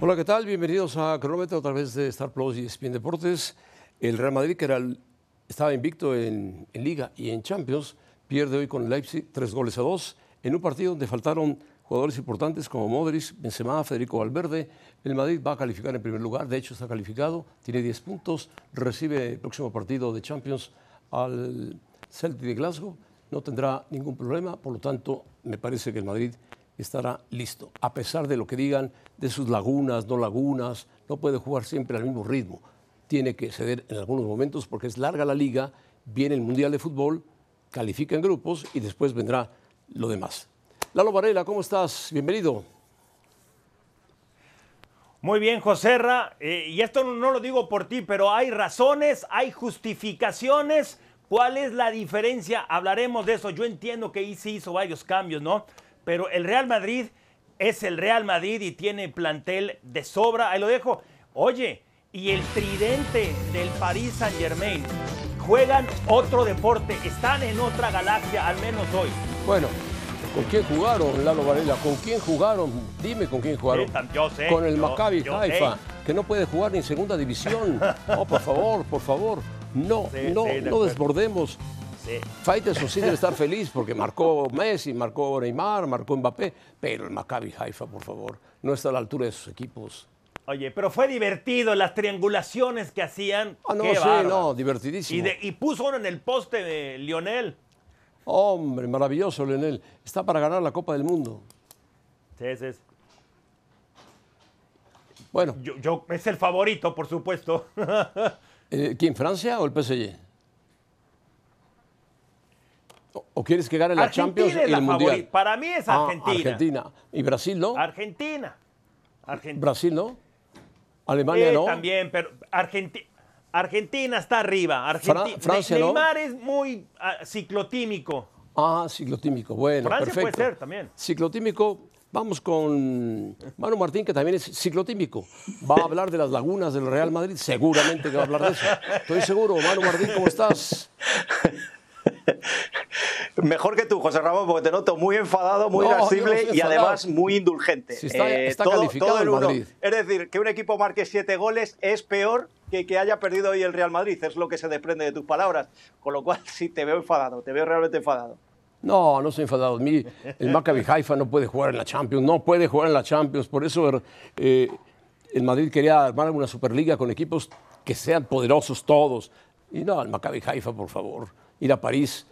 Hola, ¿qué tal? Bienvenidos a Cronómetro a través de Star Plus y ESPN Deportes. El Real Madrid, que era el- estaba invicto en, en Liga y en Champions, pierde hoy con Leipzig tres goles a dos en un partido donde faltaron jugadores importantes como Modric, Benzema, Federico Valverde. El Madrid va a calificar en primer lugar, de hecho está calificado, tiene 10 puntos, recibe el próximo partido de Champions al Celtic de Glasgow, no tendrá ningún problema, por lo tanto, me parece que el Madrid estará listo, a pesar de lo que digan de sus lagunas, no lagunas, no puede jugar siempre al mismo ritmo, tiene que ceder en algunos momentos porque es larga la liga, viene el Mundial de Fútbol, califica en grupos y después vendrá lo demás. Lalo Varela, ¿cómo estás? Bienvenido. Muy bien, Joserra. eh, y esto no lo digo por ti, pero hay razones, hay justificaciones. ¿Cuál es la diferencia? Hablaremos de eso. Yo entiendo que ahí hizo varios cambios, ¿no? Pero el Real Madrid es el Real Madrid y tiene plantel de sobra. Ahí lo dejo. Oye, y el tridente del Paris Saint Germain juegan otro deporte, están en otra galaxia, al menos hoy. Bueno, ¿con quién jugaron, Lalo Varela? ¿Con quién jugaron? Dime con quién jugaron. Yo sé, Con el yo- Maccabi yo Haifa, sé. que no puede jugar ni en segunda división. No, por favor, por favor. No, Sí, no, sí, no desbordemos. Sí. Sí debe estar feliz porque marcó Messi, marcó Neymar, marcó Mbappé, pero el Maccabi Haifa, por favor, no está a la altura de sus equipos. Oye, pero fue divertido las triangulaciones que hacían. Ah, no, Qué sí, no, divertidísimo. Y, de- y puso uno en el poste de Lionel. Hombre, maravilloso, Leonel. Está para ganar la Copa del Mundo. Sí, sí, sí. Bueno, Yo, yo- es el favorito, por supuesto. eh, ¿quién, Francia o el PSG? ¿O, quieres que gane la Argentina Champions es y el Mundial? Para mí es Ah, Argentina. Argentina. ¿Y Brasil no? Argentina. Argentina. Brasil no. Alemania Eh, no. También, pero Argenti- Argentina está arriba. Argenti- Fra- Francia, Ne- ¿no? Neymar es muy ah, ciclotímico. Ah, ciclotímico. Bueno, Francia puede perfecto. ser también. Ciclotímico. Vamos con Manu Martín, que también es ciclotímico. Va a hablar de las lagunas del Real Madrid. Seguramente que va a hablar de eso. Estoy seguro. Manu Martín, ¿cómo estás? Mejor que tú, José Ramón, porque te noto muy enfadado, muy No, no irascible estoy y además muy indulgente. Eh, Si está- está calificado en el uno. Es decir, que un equipo marque siete goles es peor que que haya perdido hoy el Real Madrid, es lo que se desprende de tus palabras. Con lo cual, sí, te veo enfadado, te veo realmente enfadado. No, no estoy enfadado. Mi- el Maccabi Haifa no puede jugar en la Champions, no puede jugar en la Champions. Por eso eh, el Madrid quería armar una Superliga con equipos que sean poderosos todos. Y no, el Maccabi Haifa, por favor. Ir a París.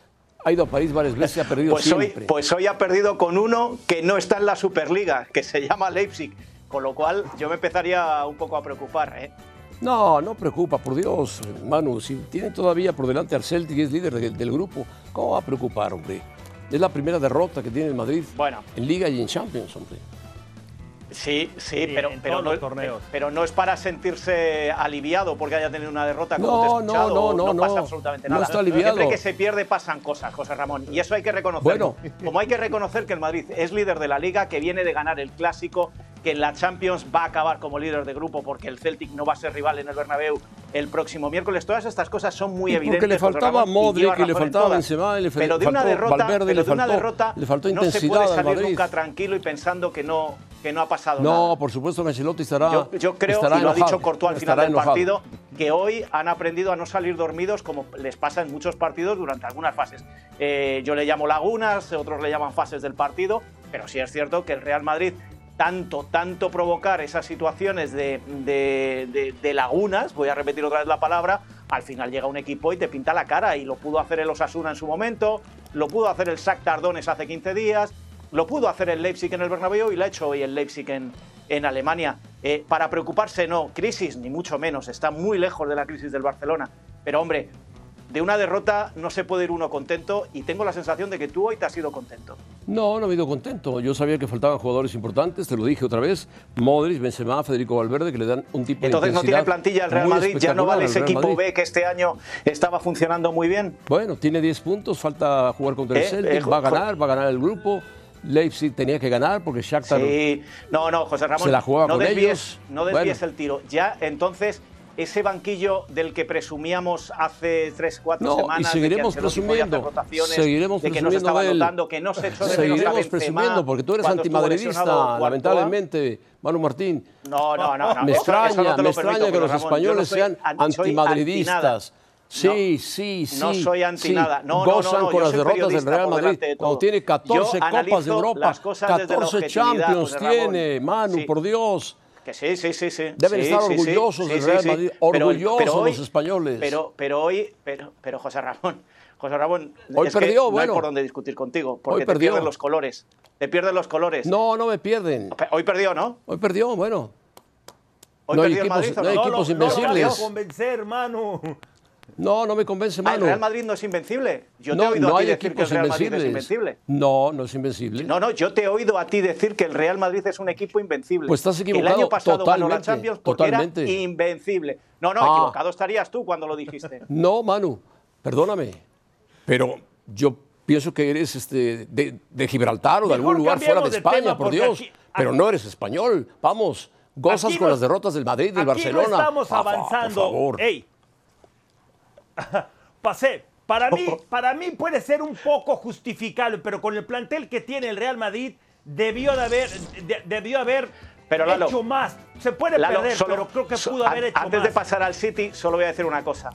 Ha ido a París varias veces y ha perdido Pues hoy, siempre. pues hoy ha perdido con uno que no está en la Superliga, que se llama Leipzig. Con lo cual, yo me empezaría un poco a preocupar. ¿eh? No, no preocupa, por Dios, Manu. Si tiene todavía por delante al Celtic y es líder de- del grupo, ¿cómo va a preocupar, hombre? Es la primera derrota que tiene el Madrid Bueno. en Liga y en Champions, hombre. Sí, sí, Sí, pero, en pero, todos no, los torneos. pero no es para sentirse aliviado porque haya tenido una derrota como No, te he no, escuchado, no, no, no pasa no. absolutamente No nada. está aliviado. Siempre que se pierde pasan cosas, José Ramón, y eso hay que reconocerlo. Bueno. Como hay que reconocer que el Madrid es líder de la Liga, que viene de ganar el Clásico, que en la Champions va a acabar como líder de grupo porque el Celtic no va a ser rival en el Bernabéu el próximo miércoles. Todas estas cosas son muy Y evidentes. porque le faltaba Ramón, Modric, y le faltaba. Benzema, y le Pero de una faltó derrota, Valverde, pero le de una faltó- derrota le faltó no se intensidad puede al salir Madrid. nunca tranquilo y pensando que no, que no ha pasado nada. No, por supuesto que Ancelotti estará Yo, yo creo, estará y lo ha dicho Courtois al final del enojado. partido, que hoy han aprendido a no salir dormidos como les pasa en muchos partidos durante algunas fases. Eh, yo le llamo lagunas, otros le llaman fases del partido, pero sí es cierto que el Real Madrid, tanto, tanto provocar esas situaciones de, de- de- de lagunas, voy a repetir otra vez la palabra, al final llega un equipo y te pinta la cara, y lo pudo hacer el Osasuna en su momento, lo pudo hacer el Shakhtar Donetsk hace 15 días, lo pudo hacer el Leipzig en el Bernabéu y lo ha hecho hoy el Leipzig en, en Alemania. Eh, para preocuparse no, crisis ni mucho menos, está muy lejos de la crisis del Barcelona. Pero hombre, de una derrota no se puede ir uno contento y tengo la sensación de que tú hoy te has ido contento. No, no me he ido contento. Yo sabía que faltaban jugadores importantes, te lo dije otra vez. Modric, Benzema, Federico Valverde, que le dan un tipo Entonces de no tiene plantilla el Real Madrid, ya no vale al ese equipo Madrid. B que este año estaba funcionando muy bien. Bueno, tiene 10 puntos, falta jugar contra el Eh, Celtic, eh, va a ganar, va a ganar el grupo. Leipzig tenía que ganar porque Shakhtar Sí, no, no, José Ramón, Se la jugaba no con desvíes, ellos. no desvíes Bueno. el tiro. Ya entonces ese banquillo del que presumíamos hace tres, cuatro No, y semanas seguiremos de que presumiendo, seguiremos de que no se presumiendo estaba de él. notando, que no se echó de Seguiremos presumiendo, porque tú eres antimadridista, lamentablemente, Manu Martín. No, no, no. no, Me eso- eso extraña, no me extraña permito, que los Ramón, españoles no sean antimadridistas. Sí, sí, sí. No soy anti sí. nada. No, no, no, Gozan no, con las derrotas del Real Madrid. de Cuando tiene 14 Yo Copas de Europa, las cosas desde la 14 objetividad, Champions tiene, Manu, Sí. por Dios. Que sí, sí, sí, sí. Deben Sí, estar orgullosos del Real. Madrid, Pero- orgullosos pero hoy- los españoles. Pero, pero hoy, pero, pero José Ramón, José Ramón, Hoy es que perdió, no bueno. hay por dónde discutir contigo, porque Hoy te perdió. pierden los colores. Te pierden los colores. No, no me pierden. Hoy perdió, ¿no? Hoy perdió, bueno. Hoy No hay equipos- Madrid, ¿o no hay no? No, equipos no invencibles. a convencer, Manu. No, no me convence, Ah, ¿El Manu. Real Madrid no es invencible? Yo te he no, oído no a ti decir que el Real Madrid es invencible. No, no es invencible. No, no, yo te he oído a ti decir que el Real Madrid es un equipo invencible. Pues estás El equivocado año pasado ganó la totalmente, Champions porque totalmente. era invencible. No, no, Ah. equivocado estarías tú cuando lo dijiste. No, Manu, perdóname. Pero yo pienso que eres este, de, de Gibraltar o de Mejor algún lugar fuera de España, por Dios. aquí- Pero aquí- no eres español. Vamos, gozas con no- las derrotas del Madrid, del Aquí Barcelona. no estamos Ah, avanzando. Por favor. Ey. Pasé. Para mí, para mí puede ser un poco justificable, pero con el plantel que tiene el Real Madrid debió de haber, de- debió haber Pero, Lalo, hecho más. Se puede Lalo, perder, solo- pero creo que pudo haber hecho Antes más. de pasar al City, solo voy a decir una cosa.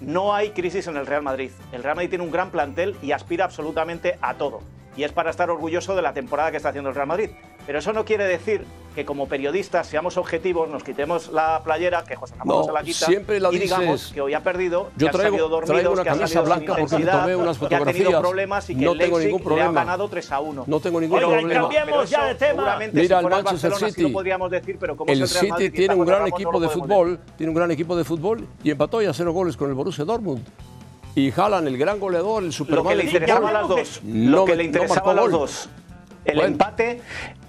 No hay crisis en el Real Madrid. El Real Madrid tiene un gran plantel y aspira absolutamente a todo. Y es para estar orgulloso de la temporada que está haciendo el Real Madrid. Pero eso no quiere decir que como periodistas seamos objetivos, nos quitemos la playera, que José Ramón No, se la quita, siempre la y digamos dices. que hoy ha perdido, Yo que traigo- han salido dormidos, traigo una que ha camisa blanca porque me tomé unas que ha tenido fotografías. problemas y que No el tengo Leipzig ningún le ha problema. ganado 3 a 1. No tengo ningún Oigan, problema. cambiemos Pero ya de tema. seguramente Mira, si el el Manchester sí City. lo podríamos decir, pero como El el Real City Madrid tiene un gran equipo de fútbol, tiene un gran equipo de fútbol y empató y a cero goles con el Borussia Dortmund. Y Haaland, el gran goleador, el lo Superman. que le interesaba a las dos, No lo que le no interesaba a marcó los gol. dos, el Bueno. empate,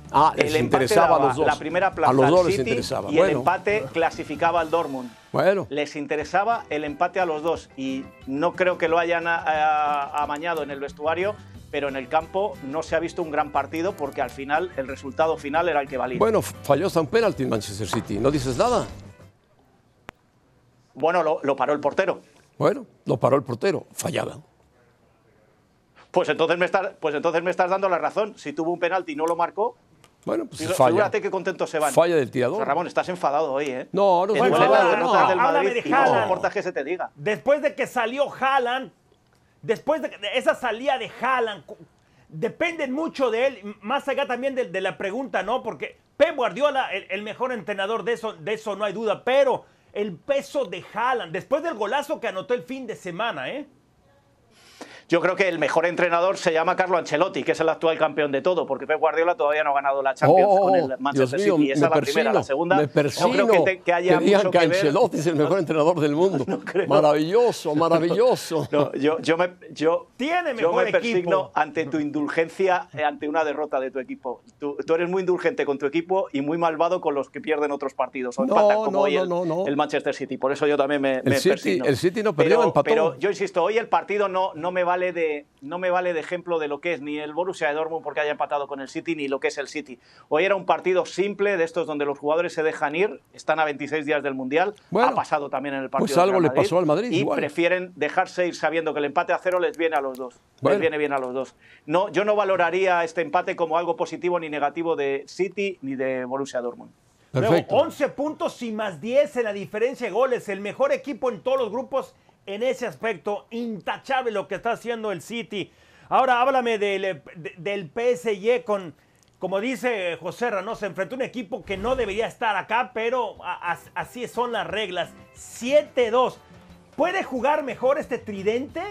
Ah, les el empate interesaba a los dos. la primera plaza A los dos les City interesaba. y el empate clasificaba al Dortmund. Bueno, Les interesaba el empate a los dos y no creo que lo hayan a- a- amañado en el vestuario, pero en el campo no se ha visto un gran partido porque al final el resultado final era el que valía. bueno, falló hasta un penalti en Manchester City. ¿No dices nada? Bueno, lo, lo paró el portero. Bueno, lo paró el portero. Fallada. Pues entonces, me estás, pues entonces me estás dando la razón. Si tuvo un penalti y no lo marcó, Bueno, pues figú- falla. figúrate qué contentos se van. Falla del tirador. Ramón, estás enfadado hoy, ¿eh? No, no Bueno, no. del Madrid de no soportas que se te diga. Después de que salió Haaland, después de, de esa salida de Haaland, dependen mucho de él, más allá también de, de la pregunta, ¿no? Porque Pep Guardiola, el, el mejor entrenador de eso, de eso no hay duda, pero el peso de Haaland, después del golazo que anotó el fin de semana, ¿eh? Yo creo que el mejor entrenador se llama Carlo Ancelotti, que es el actual campeón de todo, porque Pep Guardiola todavía no ha ganado la Champions Oh, con el Manchester Dios mío, City. Esa me es la primera. La persino, segunda, me no persino creo que, te- que haya que mucho que que ver. Ancelotti es el mejor entrenador del mundo. creo. maravilloso, maravilloso. No, yo, yo me, yo, Tiene yo mejor me persigno equipo. ante tu indulgencia, ante una derrota de tu equipo. Tú, tú eres muy indulgente con tu equipo y muy malvado con los que pierden otros partidos o No, empatan como no, hoy no, el, no, no. el Manchester City. Por eso yo también me, me City- persigno. el City no perdió, pero, empató. Pero yo insisto, hoy el partido no, no, me vale de, no me vale de ejemplo de lo que es ni el Borussia de Dortmund porque haya empatado con el City ni lo que es el City. Hoy era un partido simple de estos donde los jugadores se dejan ir, están a 26 días del Mundial, Bueno, ha pasado también en el partido pues algo Real le pasó al Madrid, y igual. prefieren dejarse ir sabiendo que el empate a cero les viene a los dos. Bueno. Les viene bien a los dos. No, yo no valoraría este empate como algo positivo ni negativo de City ni de Borussia Dortmund. Perfecto. Luego, 11 puntos y más 10 en la diferencia de goles. El mejor equipo en todos los grupos en ese aspecto. Intachable lo que está haciendo el City. Ahora háblame del, eh, de- del PSG con, como dice José Rano, se enfrentó a un equipo que no debería estar acá, pero a- así son las reglas. 7-2. ¿Puede jugar mejor este tridente?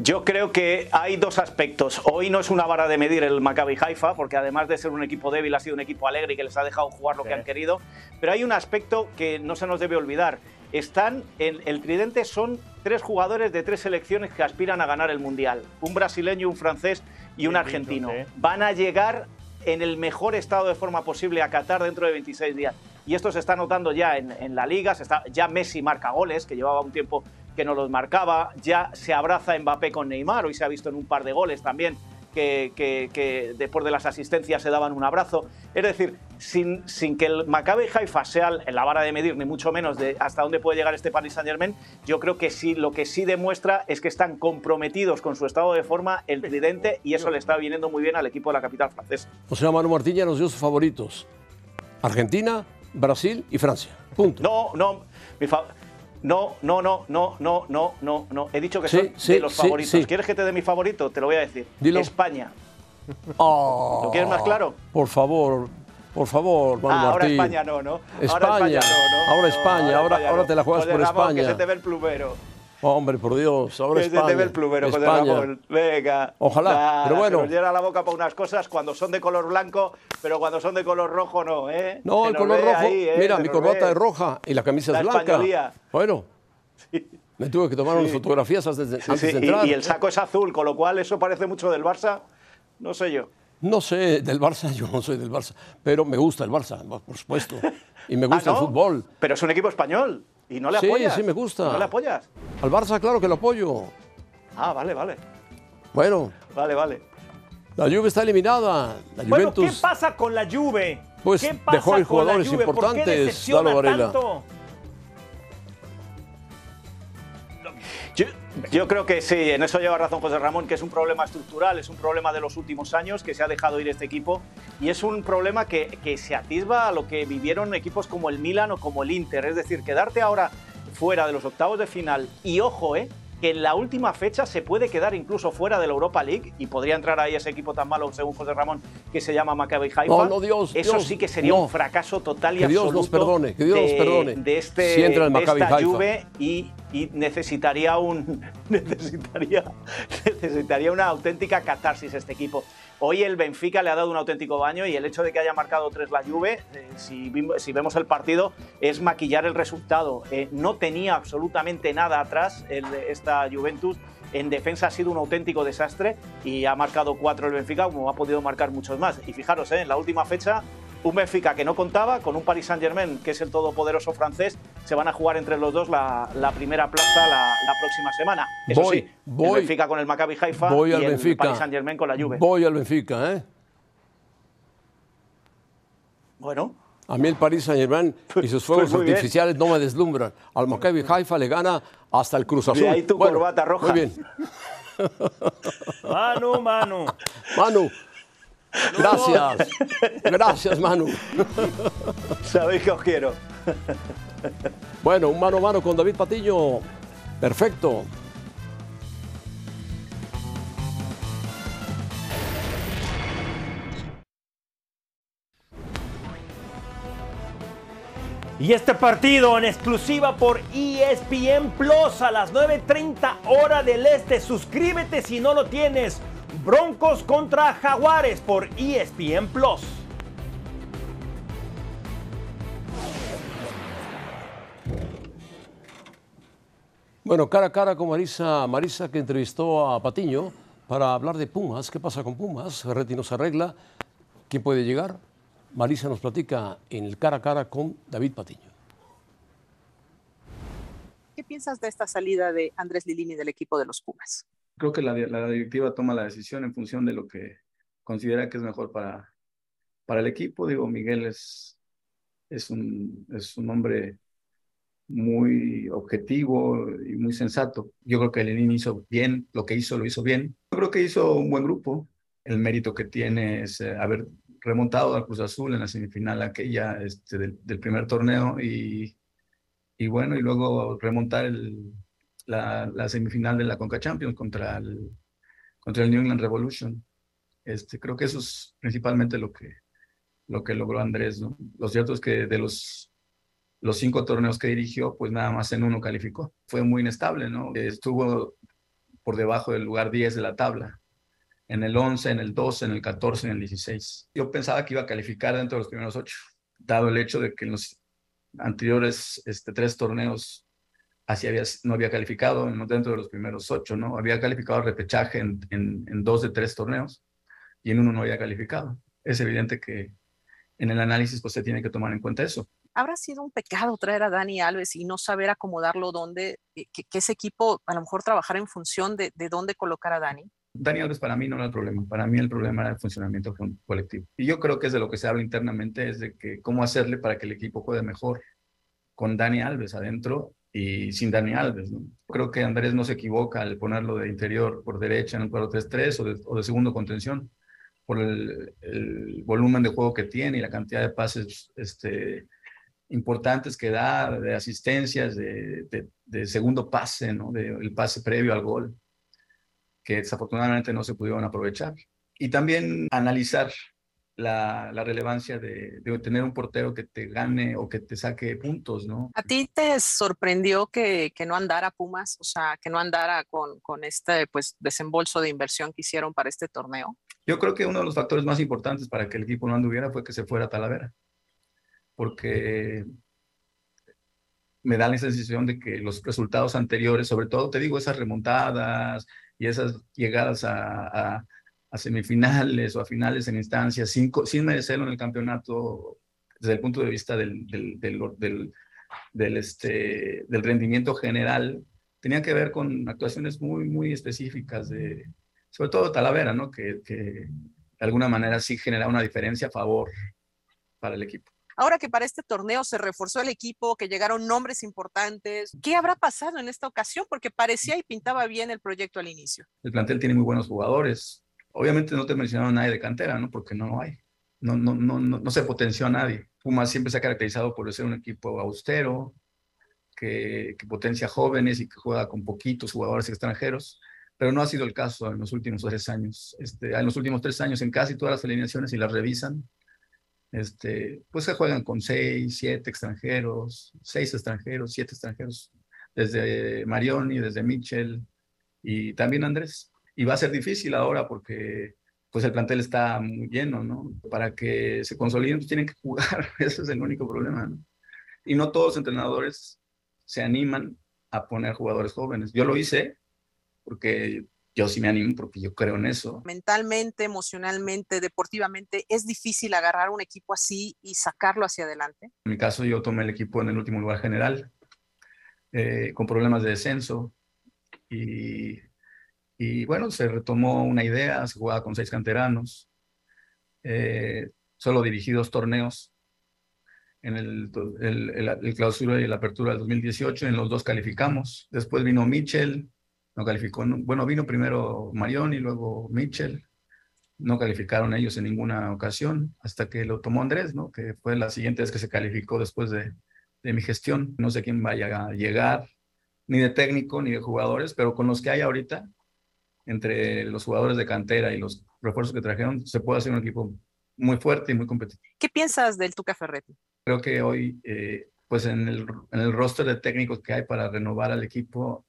Yo creo que hay dos aspectos. Hoy no es una vara de medir el Maccabi Haifa, porque además de ser un equipo débil, ha sido un equipo alegre y que les ha dejado jugar lo Sí. que han querido. Pero hay un aspecto que no se nos debe olvidar. Están en el tridente son tres jugadores de tres selecciones que aspiran a ganar el mundial: un brasileño, un francés y un argentino. sí. Van a llegar en el mejor estado de forma posible a Qatar dentro de 26 días. Y esto se está notando ya en, en la liga. Se está, ya Messi marca goles, que llevaba un tiempo que no los marcaba. Ya se abraza Mbappé con Neymar. Hoy se ha visto en un par de goles también que, que- que después de las asistencias se daban un abrazo. Es decir, sin, sin que el Maccabi Haifa sea la vara de medir, ni mucho menos de hasta dónde puede llegar este Paris Saint Germain, yo creo que sí, lo que sí demuestra es que están comprometidos con su estado de forma, el tridente, y eso le está viniendo muy bien al equipo de la capital francesa. O sea, Manu Martín ya nos dio sus favoritos. Argentina, Brasil y Francia. Punto. No, no, mi no, no, no, no, no, no, no, no. He dicho que son de los favoritos. ¿Quieres que te dé mi favorito? Te lo voy a decir. Dilo. España. Oh, ¿Lo quieres más claro? Por favor, por favor, Manu ah, ahora Martín. España no, ¿no? España, ahora España no, ¿no? Ahora España, ahora, España ahora no. te la juegas José por Ramón, España. Que se te ve el plumero. Hombre, por Dios, ahora Que España. se te ve el plumero, José. Ramón. Venga. Ojalá, Nada, pero bueno. Se nos llena la boca para unas cosas cuando son de color blanco, pero cuando son de color rojo no, ¿eh? No, Se el color rojo. ahí, ¿eh? Mira, Se mi corbata ve. es roja y la camisa La es blanca. españolía. Bueno, me tuve que tomar unas fotografías antes de, Sí, antes sí, de y- entrar. y, el saco es azul, con lo cual eso parece mucho del Barça. No sé yo. No sé, del Barça, yo no soy del Barça, pero me gusta el Barça, por supuesto. Y me Ah, gusta ¿no? el fútbol. Pero es un equipo español. ¿Y no le Sí, apoyas? sí, me gusta. ¿No le apoyas? Al Barça, claro que lo apoyo. Ah, vale, vale. Bueno, Vale, vale. la Juve está eliminada. La Bueno, ¿qué Juventus. pasa con la Juve? Pues ¿Qué pasa dejó ir con la jugadores Juve? ¿Por qué importantes, Lalo Varela. tanto? Yo, creo que sí, en eso lleva razón José Ramón, que es un problema estructural, es un problema de los últimos años que se ha dejado ir este equipo y es un problema que, que se atisba a lo que vivieron equipos como el Milan o como el Inter. Es decir, quedarte ahora fuera de los octavos de final y ojo, eh, que en la última fecha se puede quedar incluso fuera de la Europa League y podría entrar ahí ese equipo tan malo, según José Ramón, que se llama Maccabi Haifa. No, no, Dios, Eso Dios, sí que sería no. un fracaso total y Que Dios absoluto nos perdone, que Dios de, perdone. de este Si entra el de esta Haifa. Juve y, y necesitaría un necesitaría necesitaría una auténtica catarsis este equipo. Hoy el Benfica le ha dado un auténtico baño y el hecho de que haya marcado tres la Juve, eh, si, vemos el partido, es maquillar el resultado. Eh, no tenía absolutamente nada atrás esta Juventus. En defensa ha sido un auténtico desastre y ha marcado cuatro el Benfica, como ha podido marcar muchos más. Y fijaros, eh, en la última fecha, un Benfica que no contaba con un Paris Saint-Germain, que es el todopoderoso francés, se van a jugar entre los dos la, la primera plaza la, la próxima semana. Eso Voy, sí, voy. el Benfica con el Maccabi Haifa Voy y al el Benfica. Paris Saint-Germain con la Juve. Voy al Benfica, ¿eh? Bueno, A mí el Paris Saint-Germain y sus fuegos pues bien. artificiales no me deslumbran. Al Maccabi Haifa le gana hasta el Cruz Azul. De ahí tu corbata roja. Muy bien. Manu, Manu. Manu, gracias. Gracias, Manu. sabéis que os quiero. Bueno, un mano a mano con David Patiño. Perfecto. Y este partido en exclusiva por ESPN Plus a las 9.30 hora del este. Suscríbete si no lo tienes. Broncos contra Jaguares por ESPN Plus. Bueno, cara a cara con Marisa, Marisa que entrevistó a Patiño para hablar de Pumas. ¿Qué pasa con Pumas? Ferretti nos arregla. ¿Quién puede llegar? Marisa nos platica en el cara a cara con David Patiño. ¿Qué piensas de esta salida de Andrés Lilini del equipo de los Pumas? Creo que la, directiva toma la decisión en función de lo que considera que es mejor para, para el equipo. Digo, Miguel es, es, un, es un hombre muy objetivo y muy sensato. Yo creo que Lenin hizo bien, lo que hizo lo hizo bien. Yo creo que hizo un buen grupo. El mérito que tiene es eh, haber remontado al Cruz Azul en la semifinal aquella este, del, del primer torneo y, y bueno, y luego remontar el, la, semifinal de la Conca Champions contra el, contra el New England Revolution. Este, creo que eso es principalmente lo que, lo que logró Andrés. ¿no? Lo cierto es que de los, los cinco torneos que dirigió, pues nada más en uno calificó. Fue muy inestable, ¿no? Estuvo por debajo del lugar 10 de la tabla. En el 11, en el 12, en el 14, en el 16. Yo pensaba que iba a calificar dentro de los primeros ocho, dado el hecho de que en los anteriores este, tres torneos así había, no había calificado dentro de los primeros ocho, ¿no? Había calificado repechaje en, en, en, dos de tres torneos y en uno no había calificado. Es evidente que en el análisis pues se tiene que tomar en cuenta eso. ¿Habrá sido un pecado traer a Dani Alves y no saber acomodarlo donde, que, que ese equipo a lo mejor trabajar en función de, de dónde colocar a Dani? Dani Alves para mí no era el problema, para mí el problema era el funcionamiento colectivo. Y yo creo que es de lo que se habla internamente, es de que cómo hacerle para que el equipo juegue mejor con Dani Alves adentro y sin Dani Alves. Creo que Andrés no se equivoca al ponerlo de interior por derecha en un 4-3-3 o de, o de segundo contención por el, volumen de juego que tiene y la cantidad de pases este, importantes que da, de asistencias, de, segundo pase, ¿no? de, el pase previo al gol, que desafortunadamente no se pudieron aprovechar. Y también analizar la, la, relevancia de, de, tener un portero que te gane o que te saque puntos, ¿no? ¿A ti te sorprendió que, que no andara Pumas, o sea, que no andara con, con este pues, desembolso de inversión que hicieron para este torneo? Yo creo que uno de los factores más importantes para que el equipo no anduviera fue que se fuera a Talavera, porque me da la sensación de que los resultados anteriores, sobre todo, te digo, esas remontadas y esas llegadas a, a a semifinales o a finales en instancias sin, sin merecerlo en el campeonato desde el punto de vista del, del, del, del, este, del rendimiento general, tenía que ver con actuaciones muy, muy específicas, de, sobre todo Talavera, ¿no? que, que de alguna manera sí genera una diferencia a favor para el equipo. Ahora que para este torneo se reforzó el equipo, que llegaron nombres importantes, ¿qué habrá pasado en esta ocasión? Porque parecía y pintaba bien el proyecto al inicio. El plantel tiene muy buenos jugadores, Obviamente no te mencionaron nadie de cantera, ¿no? Porque no hay. No, no, no, no, se potenció a nadie. Pumas siempre se ha caracterizado por ser un equipo austero, que, potencia jóvenes y que juega con poquitos jugadores extranjeros, pero no ha sido el caso en los últimos tres años. Este, en los últimos tres años, en casi todas las alineaciones, y las revisan, este, pues se juegan con seis, siete extranjeros, seis extranjeros, siete extranjeros, desde Marioni, desde Mitchell y también Andrés y va a ser difícil ahora porque pues el plantel está muy lleno, ¿no? Para que se consoliden pues tienen que jugar, ese es el único problema, ¿no? Y no todos los entrenadores se animan a poner jugadores jóvenes. Yo lo hice porque yo sí me animo porque yo creo en eso. Mentalmente, emocionalmente, deportivamente, ¿es difícil agarrar un equipo así y sacarlo hacia adelante? En mi caso, yo tomé el equipo en el último lugar general, eh, con problemas de descenso y y bueno, se retomó una idea, se jugaba con seis canteranos, eh, solo dirigí dos torneos en el, el, clausura y la apertura del 2018, en los dos calificamos. Después vino Mitchell, no calificó, bueno, vino primero Marion y luego Mitchell, no calificaron ellos en ninguna ocasión, hasta que lo tomó Andrés, ¿no? que fue la siguiente vez que se calificó después de, de mi gestión. No sé quién vaya a llegar, ni de técnico, ni de jugadores, pero con los que hay ahorita, entre los jugadores de cantera y los refuerzos que trajeron, se puede hacer un equipo muy fuerte y muy competitivo. ¿Qué piensas del Tuca Ferretti? Creo que hoy, eh, pues en el, en el roster de técnicos que hay para renovar al equipo,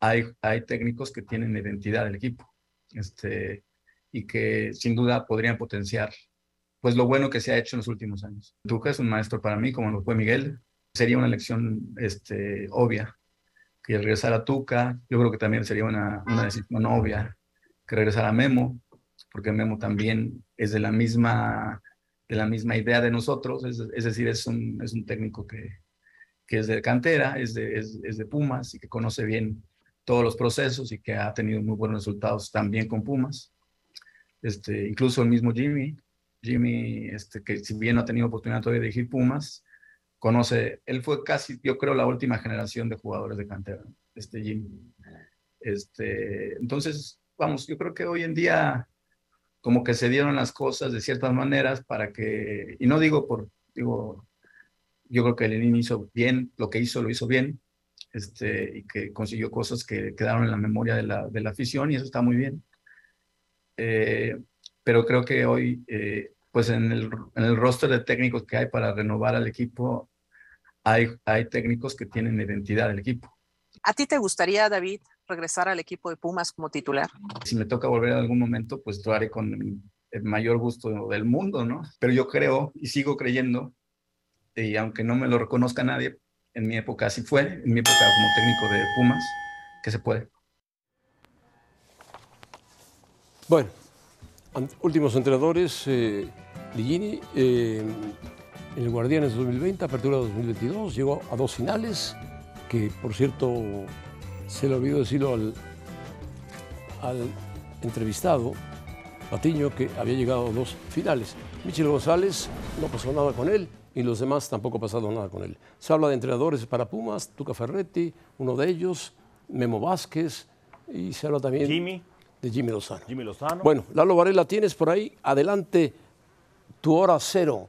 hay, hay técnicos que tienen identidad del equipo este, y que sin duda podrían potenciar pues lo bueno que se ha hecho en los últimos años. Tuca es un maestro para mí, como lo fue Miguel. Sería una elección este, obvia que regresara Tuca, yo creo que también sería una, una decisión obvia que regresara Memo, porque Memo también es de la misma, de la misma idea de nosotros, es, es decir, es un, es un técnico que, que es de cantera, es de, es, es de Pumas y que conoce bien todos los procesos y que ha tenido muy buenos resultados también con Pumas. Este, incluso el mismo Jimmy, Jimmy, este, que si bien no ha tenido oportunidad todavía de dirigir Pumas, conoce, él fue casi, yo creo, la última generación de jugadores de cantera, este Jim. Este, entonces, vamos, yo creo que hoy en día como que se dieron las cosas de ciertas maneras para que, y no digo por, digo, yo creo que Lenin hizo bien, lo que hizo lo hizo bien, este, y que consiguió cosas que quedaron en la memoria de la, de la afición y eso está muy bien. Eh, pero creo que hoy eh, pues en el, en el roster de técnicos que hay para renovar al equipo, hay, hay técnicos que tienen identidad del equipo. ¿A ti te gustaría, David, regresar al equipo de Pumas como titular? Si me toca volver en algún momento, pues lo haré con el mayor gusto del mundo, ¿no? Pero yo creo y sigo creyendo, y aunque no me lo reconozca nadie, en mi época así fue, en mi época como técnico de Pumas, que se puede. Bueno, últimos entrenadores, eh, Ligini, eh, en el Guardianes 2020, Apertura 2022, llegó a dos finales, que por cierto se le olvidó decirlo al, al entrevistado, Patiño, que había llegado a dos finales. Michel González no pasó nada con él y los demás tampoco ha pasado nada con él. Se habla de entrenadores para Pumas, Tuca Ferretti, uno de ellos, Memo Vázquez, y se habla también Jimmy. De Jimmy Lozano. Jimmy Lozano. Bueno, Lalo Varela, tienes por ahí, adelante, tu hora cero.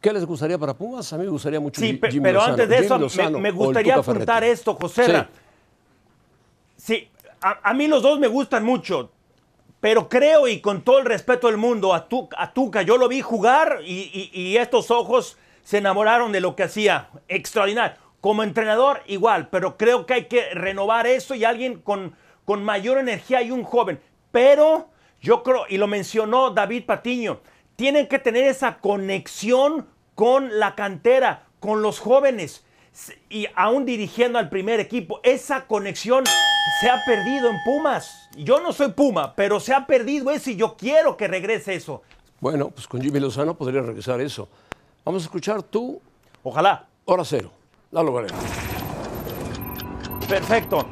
¿Qué les gustaría para Pumas? A mí me gustaría mucho Sí, Jimmy pero Lozano. antes de eso, me- Lozano gustaría apuntar esto, José. Sí, a, a mí los dos me gustan mucho, pero creo y con todo el respeto del mundo a, Tu- a Tuca, yo lo vi jugar y, y- y estos ojos se enamoraron de lo que hacía. Extraordinario. Como entrenador, igual, pero creo que hay que renovar eso y alguien con, con mayor energía y un joven. Pero yo creo, y lo mencionó David Patiño, tienen que tener esa conexión con la cantera, con los jóvenes y aún dirigiendo al primer equipo. Esa conexión se ha perdido en Pumas. Yo no soy Puma, pero se ha perdido eso y yo quiero que regrese eso. Bueno, pues con Jimmy Lozano podría regresar eso. Vamos a escuchar tu Ojalá. hora cero. Lalo Varela. Perfecto.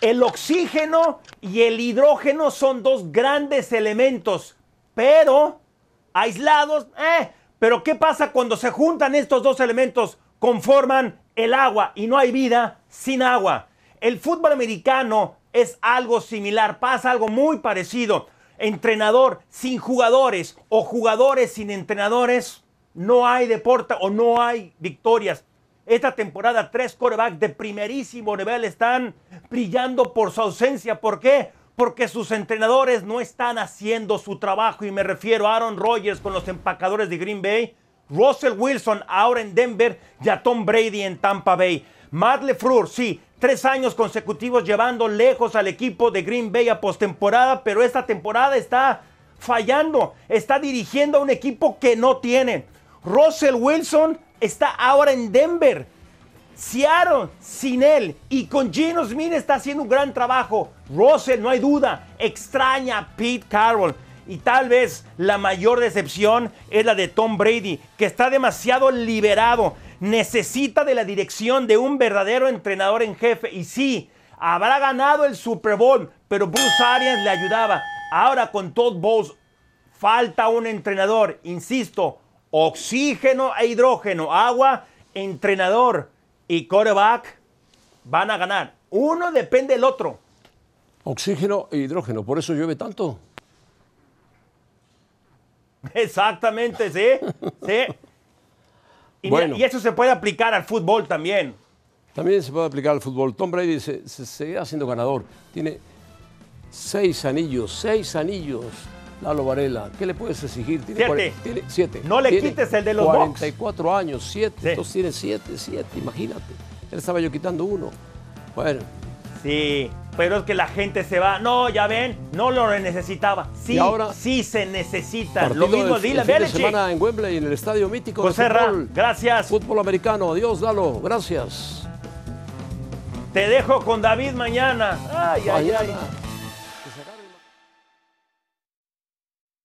El oxígeno y el hidrógeno son dos grandes elementos, pero aislados, eh. Pero ¿qué pasa cuando se juntan estos dos elementos? Conforman el agua y no hay vida sin agua. El fútbol americano es algo similar, pasa algo muy parecido. Entrenador sin jugadores o jugadores sin entrenadores, no hay deporte o no hay victorias. Esta temporada, tres corebacks de primerísimo nivel están brillando por su ausencia. ¿Por qué? Porque sus entrenadores no están haciendo su trabajo. Y me refiero a Aaron Rodgers con los empacadores de Green Bay, Russell Wilson ahora en Denver y a Tom Brady en Tampa Bay. Matt LeFleur, sí, tres años consecutivos llevando lejos al equipo de Green Bay a postemporada, pero esta temporada está fallando. Está dirigiendo a un equipo que no tiene. Russell Wilson está ahora en Denver. Seattle sin él y con Gino Smith está haciendo un gran trabajo. Russell, no hay duda, extraña a Pete Carroll. Y tal vez la mayor decepción es la de Tom Brady, que está demasiado liberado. Necesita de la dirección de un verdadero entrenador en jefe. Y sí, habrá ganado el Super Bowl, pero Bruce Arians le ayudaba. Ahora con Todd Bowles falta un entrenador. Insisto, oxígeno e hidrógeno, agua, entrenador y quarterback van a ganar. Uno depende del otro. Oxígeno e hidrógeno, por eso llueve tanto. Exactamente, sí. sí. Y, mira, Bueno. y eso se puede aplicar al fútbol también. También se puede aplicar al fútbol. Tom Brady se, se, seguirá siendo ganador. Tiene seis anillos, seis anillos. Lalo Varela, ¿qué le puedes exigir? Tiene Siete. tiene siete. No le Tiene quites el de los Bucks. 44 años, siete. Sí. Entonces tiene siete, siete, imagínate. Él estaba yo quitando uno. Bueno, Sí, pero es que la gente se va. No, ya ven, no lo necesitaba. Sí, ahora- sí se necesita. Lo mismo el fin de Belichick. semana en Wembley, en el estadio mítico José de Ra, fútbol. gracias. Fútbol americano. Adiós, Lalo. Gracias. Te dejo con David mañana. Ay, ay, ay. Mañana.